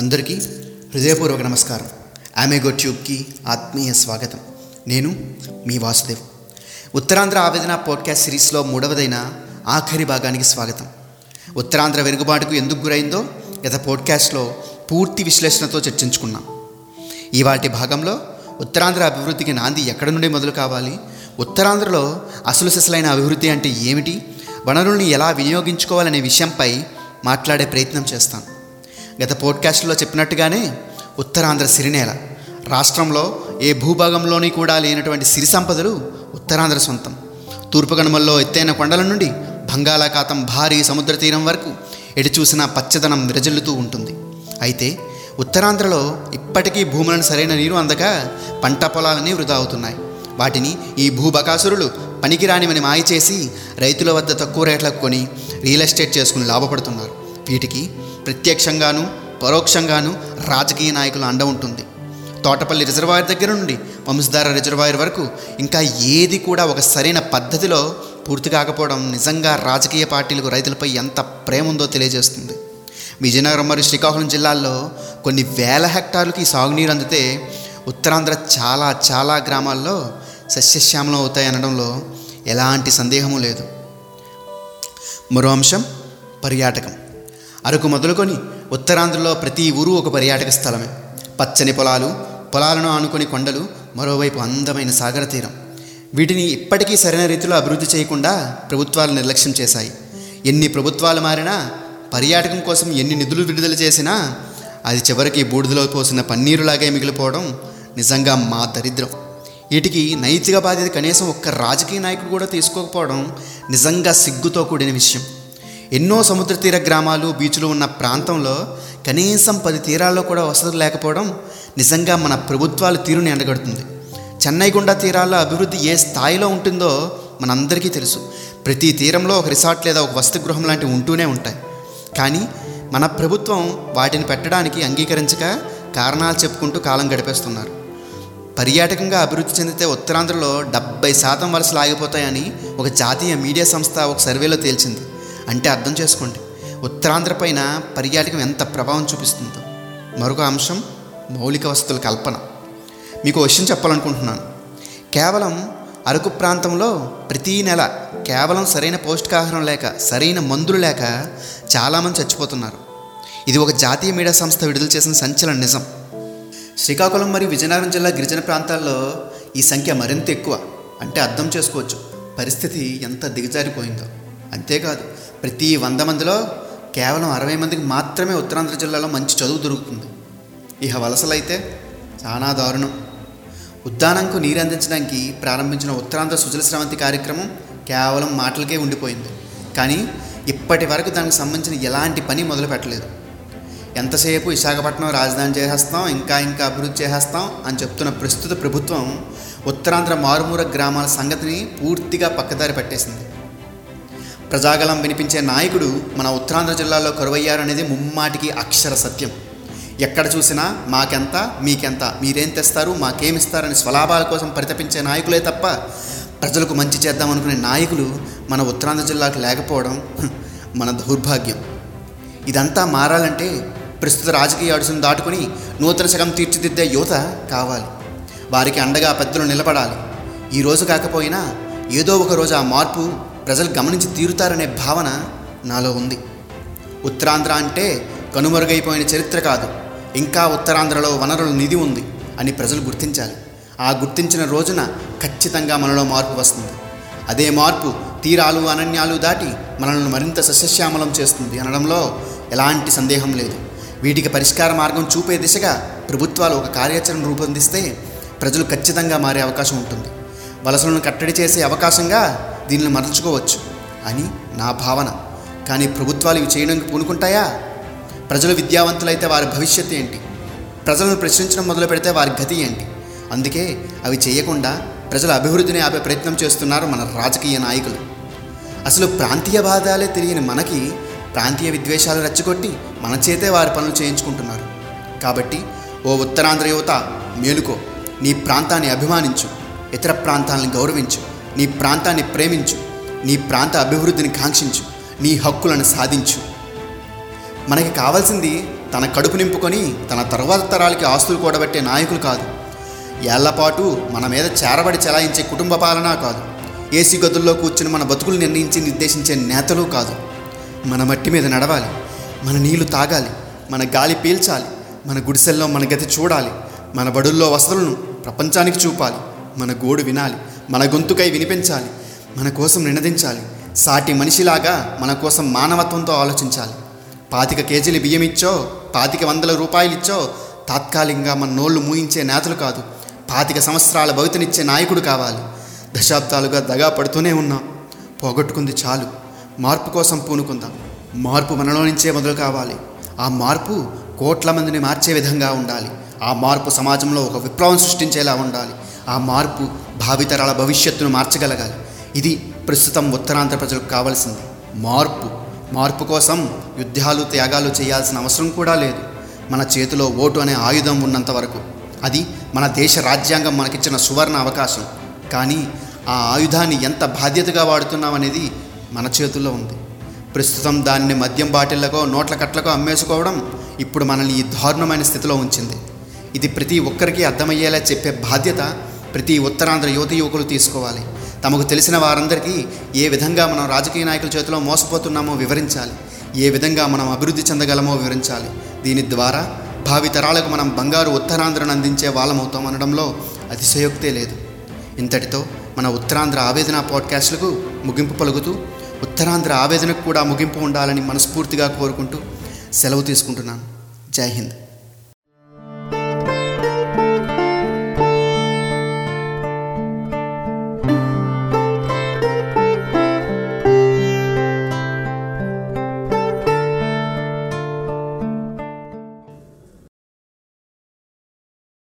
అందరికీ హృదయపూర్వక నమస్కారం. ఆమెగో ట్యూబ్కి ఆత్మీయ స్వాగతం. నేను మీ వాసుదేవ్. ఉత్తరాంధ్ర ఆవేదన పోడ్కాస్ట్ సిరీస్లో మూడవదైన ఆఖరి భాగానికి స్వాగతం. ఉత్తరాంధ్ర వెనుకబాటుకు ఎందుకు గురైందో గత పోడ్కాస్ట్లో పూర్తి విశ్లేషణతో చర్చించుకున్నాం. ఇవాటి భాగంలో ఉత్తరాంధ్ర అభివృద్ధికి నాంది ఎక్కడ నుండి మొదలు కావాలి? ఉత్తరాంధ్రలో అసలు సిసలైన అభివృద్ధి అంటే ఏమిటి? వనరుల్ని ఎలా వినియోగించుకోవాలనే విషయంపై మాట్లాడే ప్రయత్నం చేస్తాను. గత పోడ్కాస్ట్లో చెప్పినట్టుగానే ఉత్తరాంధ్ర సిరినేల. రాష్ట్రంలో ఏ భూభాగంలోని కూడా లేనటువంటి సిరి సంపదలు ఉత్తరాంధ్ర సొంతం. తూర్పు కనుమల్లో ఎత్తైన కొండల నుండి బంగాళాఖాతం భారీ సముద్ర తీరం వరకు ఎటు పచ్చదనం విరజిల్లుతూ ఉంటుంది. అయితే ఉత్తరాంధ్రలో ఇప్పటికీ భూములను సరైన నీరు అందక పంట పొలాలన్నీ వృధా అవుతున్నాయి. వాటిని ఈ భూబకాసురులు పనికిరానివని మాయ చేసి రైతుల వద్ద తక్కువ రేట్లకు కొని రియల్ ఎస్టేట్ చేసుకుని లాభపడుతున్నారు. వీటికి ప్రత్యక్షంగాను పరోక్షంగాను రాజకీయ నాయకుల అండ ఉంటుంది. తోటపల్లి రిజర్వాయర్ దగ్గర నుండి వంశధార రిజర్వాయర్ వరకు ఇంకా ఏది కూడా ఒక సరైన పద్ధతిలో పూర్తి కాకపోవడం నిజంగా రాజకీయ పార్టీలకు రైతులపై ఎంత ప్రేమ ఉందో తెలియజేస్తుంది. విజయనగరం మరియు శ్రీకాకుళం జిల్లాల్లో కొన్ని వేల హెక్టార్లకి సాగునీరు అందితే ఉత్తరాంధ్ర చాలా చాలా గ్రామాల్లో సస్యశ్యామలం అవుతాయి అనడంలో ఎలాంటి సందేహము లేదు. మరో అంశం పర్యాటకం. అరకు మొదలుకొని ఉత్తరాంధ్రలో ప్రతి ఊరు ఒక పర్యాటక స్థలమే. పచ్చని పొలాలు పొలాలను ఆనుకొని కొండలు మరోవైపు అందమైన సాగర తీరం. వీటిని ఇప్పటికీ సరైన రీతిలో అభివృద్ధి చేయకుండా ప్రభుత్వాలు నిర్లక్ష్యం చేశాయి. ఎన్ని ప్రభుత్వాలు మారినా పర్యాటకం కోసం ఎన్ని నిధులు విడుదల చేసినా అది చివరికి బూడిదలో పోసిన పన్నీరులాగే మిగిలిపోవడం నిజంగా మా దరిద్రం. వీటికి నైతిక బాధ్యత కనీసం ఒక్క రాజకీయ నాయకుడు కూడా తీసుకోకపోవడం నిజంగా సిగ్గుతో కూడిన విషయం. ఎన్నో సముద్ర తీర గ్రామాలు బీచ్లు ఉన్న ప్రాంతంలో కనీసం పది తీరాల్లో కూడా వసతులు లేకపోవడం నిజంగా మన ప్రభుత్వాల తీరుని ఎండగడుతుంది. చెన్నై గుండా తీరాల్లో అభివృద్ధి ఏ స్థాయిలో ఉంటుందో మనందరికీ తెలుసు. ప్రతి తీరంలో ఒక రిసార్ట్ లేదా ఒక వసతి గృహం లాంటివి ఉంటూనే ఉంటాయి. కానీ మన ప్రభుత్వం వాటిని పెట్టడానికి అంగీకరించక కారణాలు చెప్పుకుంటూ కాలం గడిపేస్తున్నారు. పర్యాటకంగా అభివృద్ధి చెందితే ఉత్తరాంధ్రలో డెబ్బై శాతం వలసలు ఆగిపోతాయని ఒక జాతీయ మీడియా సంస్థ ఒక సర్వేలో తేల్చింది. అంటే అర్థం చేసుకోండి. ఉత్తరాంధ్ర పైన పర్యాటకం ఎంత ప్రభావం చూపిస్తుందో. మరొక అంశం మౌలిక వసతుల కల్పన. మీకు విషయం చెప్పాలనుకుంటున్నాను. కేవలం అరకు ప్రాంతంలో ప్రతీ నెల కేవలం సరైన పౌష్టికాహారం లేక సరైన మందులు లేక చాలామంది చచ్చిపోతున్నారు. ఇది ఒక జాతీయ మీడియా సంస్థ విడుదల చేసిన సంచలన నిజం. శ్రీకాకుళం మరియు విజయనగరం జిల్లా గిరిజన ప్రాంతాల్లో ఈ సంఖ్య మరింత ఎక్కువ. అంటే అర్థం చేసుకోవచ్చు. పరిస్థితి ఎంత దిగజారిపోయిందో. అంతేకాదు ప్రతి వంద మందిలో కేవలం అరవై మందికి మాత్రమే ఉత్తరాంధ్ర జిల్లాలో మంచి చదువు దొరుకుతుంది. ఇహ వలసలైతే చాలా దారుణం. ఉద్దానంకు నీరు అందించడానికి ప్రారంభించిన ఉత్తరాంధ్ర సుజల స్రవంతి కార్యక్రమం కేవలం మాటలకే ఉండిపోయింది. కానీ ఇప్పటి వరకు దానికి సంబంధించిన ఎలాంటి పని మొదలు పెట్టలేదు. ఎంతసేపు విశాఖపట్నం రాజధాని చేసేస్తాం ఇంకా ఇంకా అభివృద్ధి చేసేస్తాం అని చెప్తున్న ప్రస్తుత ప్రభుత్వం ఉత్తరాంధ్ర మారుమూర గ్రామాల సంగతిని పూర్తిగా పక్కదారి పట్టేసింది. ప్రజాగలం వినిపించే నాయకుడు మన ఉత్తరాంధ్ర జిల్లాలో కరువయ్యారనేది ముమ్మాటికి అక్షర సత్యం. ఎక్కడ చూసినా మాకెంత మీకెంత మీరేం తెస్తారు మాకేమిస్తారని స్వలాభాల కోసం పరితపించే నాయకులే తప్ప ప్రజలకు మంచి చేద్దామనుకునే నాయకులు మన ఉత్తరాంధ్ర జిల్లాకు లేకపోవడం మన దౌర్భాగ్యం. ఇదంతా మారాలంటే ప్రస్తుత రాజకీయ అడుసును దాటుకుని నూతన శకం తీర్చిదిద్దే యువత కావాలి. వారికి అండగా పెద్దలు నిలబడాలి. ఈ రోజు కాకపోయినా ఏదో ఒక రోజు ఆ మార్పు ప్రజలు గమనించి తీరుతారనే భావన నాలో ఉంది. ఉత్తరాంధ్ర అంటే కనుమరుగైపోయిన చరిత్ర కాదు ఇంకా ఉత్తరాంధ్రలో వనరుల నిధి ఉంది అని ప్రజలు గుర్తించాలి. ఆ గుర్తించిన రోజున ఖచ్చితంగా మనలో మార్పు వస్తుంది. అదే మార్పు తీరాలు అనన్యాలు దాటి మనల్ని మరింత సస్యశ్యామలం చేస్తుంది అనడంలో ఎలాంటి సందేహం లేదు. వీటికి పరిష్కార మార్గం చూపే దిశగా ప్రభుత్వాలు ఒక కార్యాచరణ రూపొందిస్తే ప్రజలు ఖచ్చితంగా మారే అవకాశం ఉంటుంది. వలసలను కట్టడి చేసే అవకాశంగా దీనిని మరచుకోవచ్చు అని నా భావన. కానీ ప్రభుత్వాలు ఇవి చేయడానికి పూనుకుంటాయా? ప్రజలు విద్యావంతులైతే వారి భవిష్యత్తు ఏంటి? ప్రజలను ప్రశ్నించడం మొదలు పెడితే వారి గతి ఏంటి? అందుకే అవి చేయకుండా ప్రజల అభివృద్ధిని ఆపే ప్రయత్నం చేస్తున్నారు మన రాజకీయ నాయకులు. అసలు ప్రాంతీయ బాధాలే తెలియని మనకి ప్రాంతీయ విద్వేషాలు రెచ్చగొట్టి మన చేతే వారి పనులు చేయించుకుంటున్నారు. కాబట్టి ఓ ఉత్తరాంధ్ర యువత మేలుకో. నీ ప్రాంతాన్ని అభిమానించు. ఇతర ప్రాంతాలను గౌరవించు. నీ ప్రాంతాన్ని ప్రేమించు. నీ ప్రాంత అభివృద్ధిని కాంక్షించు. నీ హక్కులను సాధించు. మనకి కావాల్సింది తన కడుపు నింపుకొని తన తర్వాత తరాలకి ఆస్తులు కూడబెట్టే నాయకులు కాదు. ఏళ్ళపాటు మన మీద చేరబడి చెలాయించే కుటుంబ పాలన కాదు. ఏసీ గదుల్లో కూర్చుని మన బతుకులు నిర్ణయించి నిర్దేశించే నేతలు కాదు. మన మట్టి మీద నడవాలి. మన నీళ్ళు తాగాలి. మన గాలి పీల్చాలి. మన గుడిసెల్లో మన గతి చూడాలి. మన బడుల్లో వసతులను ప్రపంచానికి చూపాలి. మన గోడు వినాలి. మన గొంతుకై వినిపించాలి మన కోసం నినదించాలి సాటి మనిషిలాగా మన కోసం మానవత్వంతో ఆలోచించాలి. పాతిక కేజీలు బియ్యం ఇచ్చో పాతిక వందల రూపాయలు ఇచ్చో తాత్కాలికంగా మన నోళ్ళు మూయించే నేతలు కాదు పాతిక సంవత్సరాల భవితనిచ్చే నాయకుడు కావాలి. దశాబ్దాలుగా దగా పడుతూనే ఉన్నాం. పోగొట్టుకుంది చాలు. మార్పు కోసం పూనుకుందాం. మార్పు మనలో నుంచే మొదలు కావాలి. ఆ మార్పు కోట్ల మందిని మార్చే విధంగా ఉండాలి. ఆ మార్పు సమాజంలో ఒక విప్లవం సృష్టించేలా ఉండాలి. ఆ మార్పు భావితరాల భవిష్యత్తును మార్చగలగాలి. ఇది ప్రస్తుతం ఉత్తరాంధ్ర ప్రజలకు కావాల్సింది. మార్పు. మార్పు కోసం యుద్ధాలు త్యాగాలు చేయాల్సిన అవసరం కూడా లేదు. మన చేతిలో ఓటు అనే ఆయుధం ఉన్నంత వరకు. అది మన దేశ రాజ్యాంగం మనకిచ్చిన సువర్ణ అవకాశం. కానీ ఆ ఆయుధాన్ని ఎంత బాధ్యతగా వాడుతున్నామనేది మన చేతుల్లో ఉంది. ప్రస్తుతం దానిని మద్యం బాటిళ్ళకో నోట్ల కట్లకో అమ్మేసుకోవడం ఇప్పుడు మనల్ని ఈ దారుణమైన స్థితిలో ఉంచింది. ఇది ప్రతి ఒక్కరికి అర్థమయ్యేలా చెప్పే బాధ్యత ప్రతి ఉత్తరాంధ్ర యువతి యువకులు తీసుకోవాలి. తమకు తెలిసిన వారందరికీ ఏ విధంగా మనం రాజకీయ నాయకుల చేతిలో మోసపోతున్నామో వివరించాలి. ఏ విధంగా మనం అభివృద్ధి చెందగలమో వివరించాలి. దీని ద్వారా భావి తరాలకు మనం బంగారు ఉత్తరాంధ్రను అందించే వాళ్ళమవుతాం అనడంలో అతిశయోక్తే లేదు. ఇంతటితో మన ఉత్తరాంధ్ర ఆవేదన పాడ్కాస్ట్లకు ముగింపు పలుకుతూ ఉత్తరాంధ్ర ఆవేదనకు కూడా ముగింపు ఉండాలని మనస్ఫూర్తిగా కోరుకుంటూ సెలవు తీసుకుంటున్నాను. జై హింద్.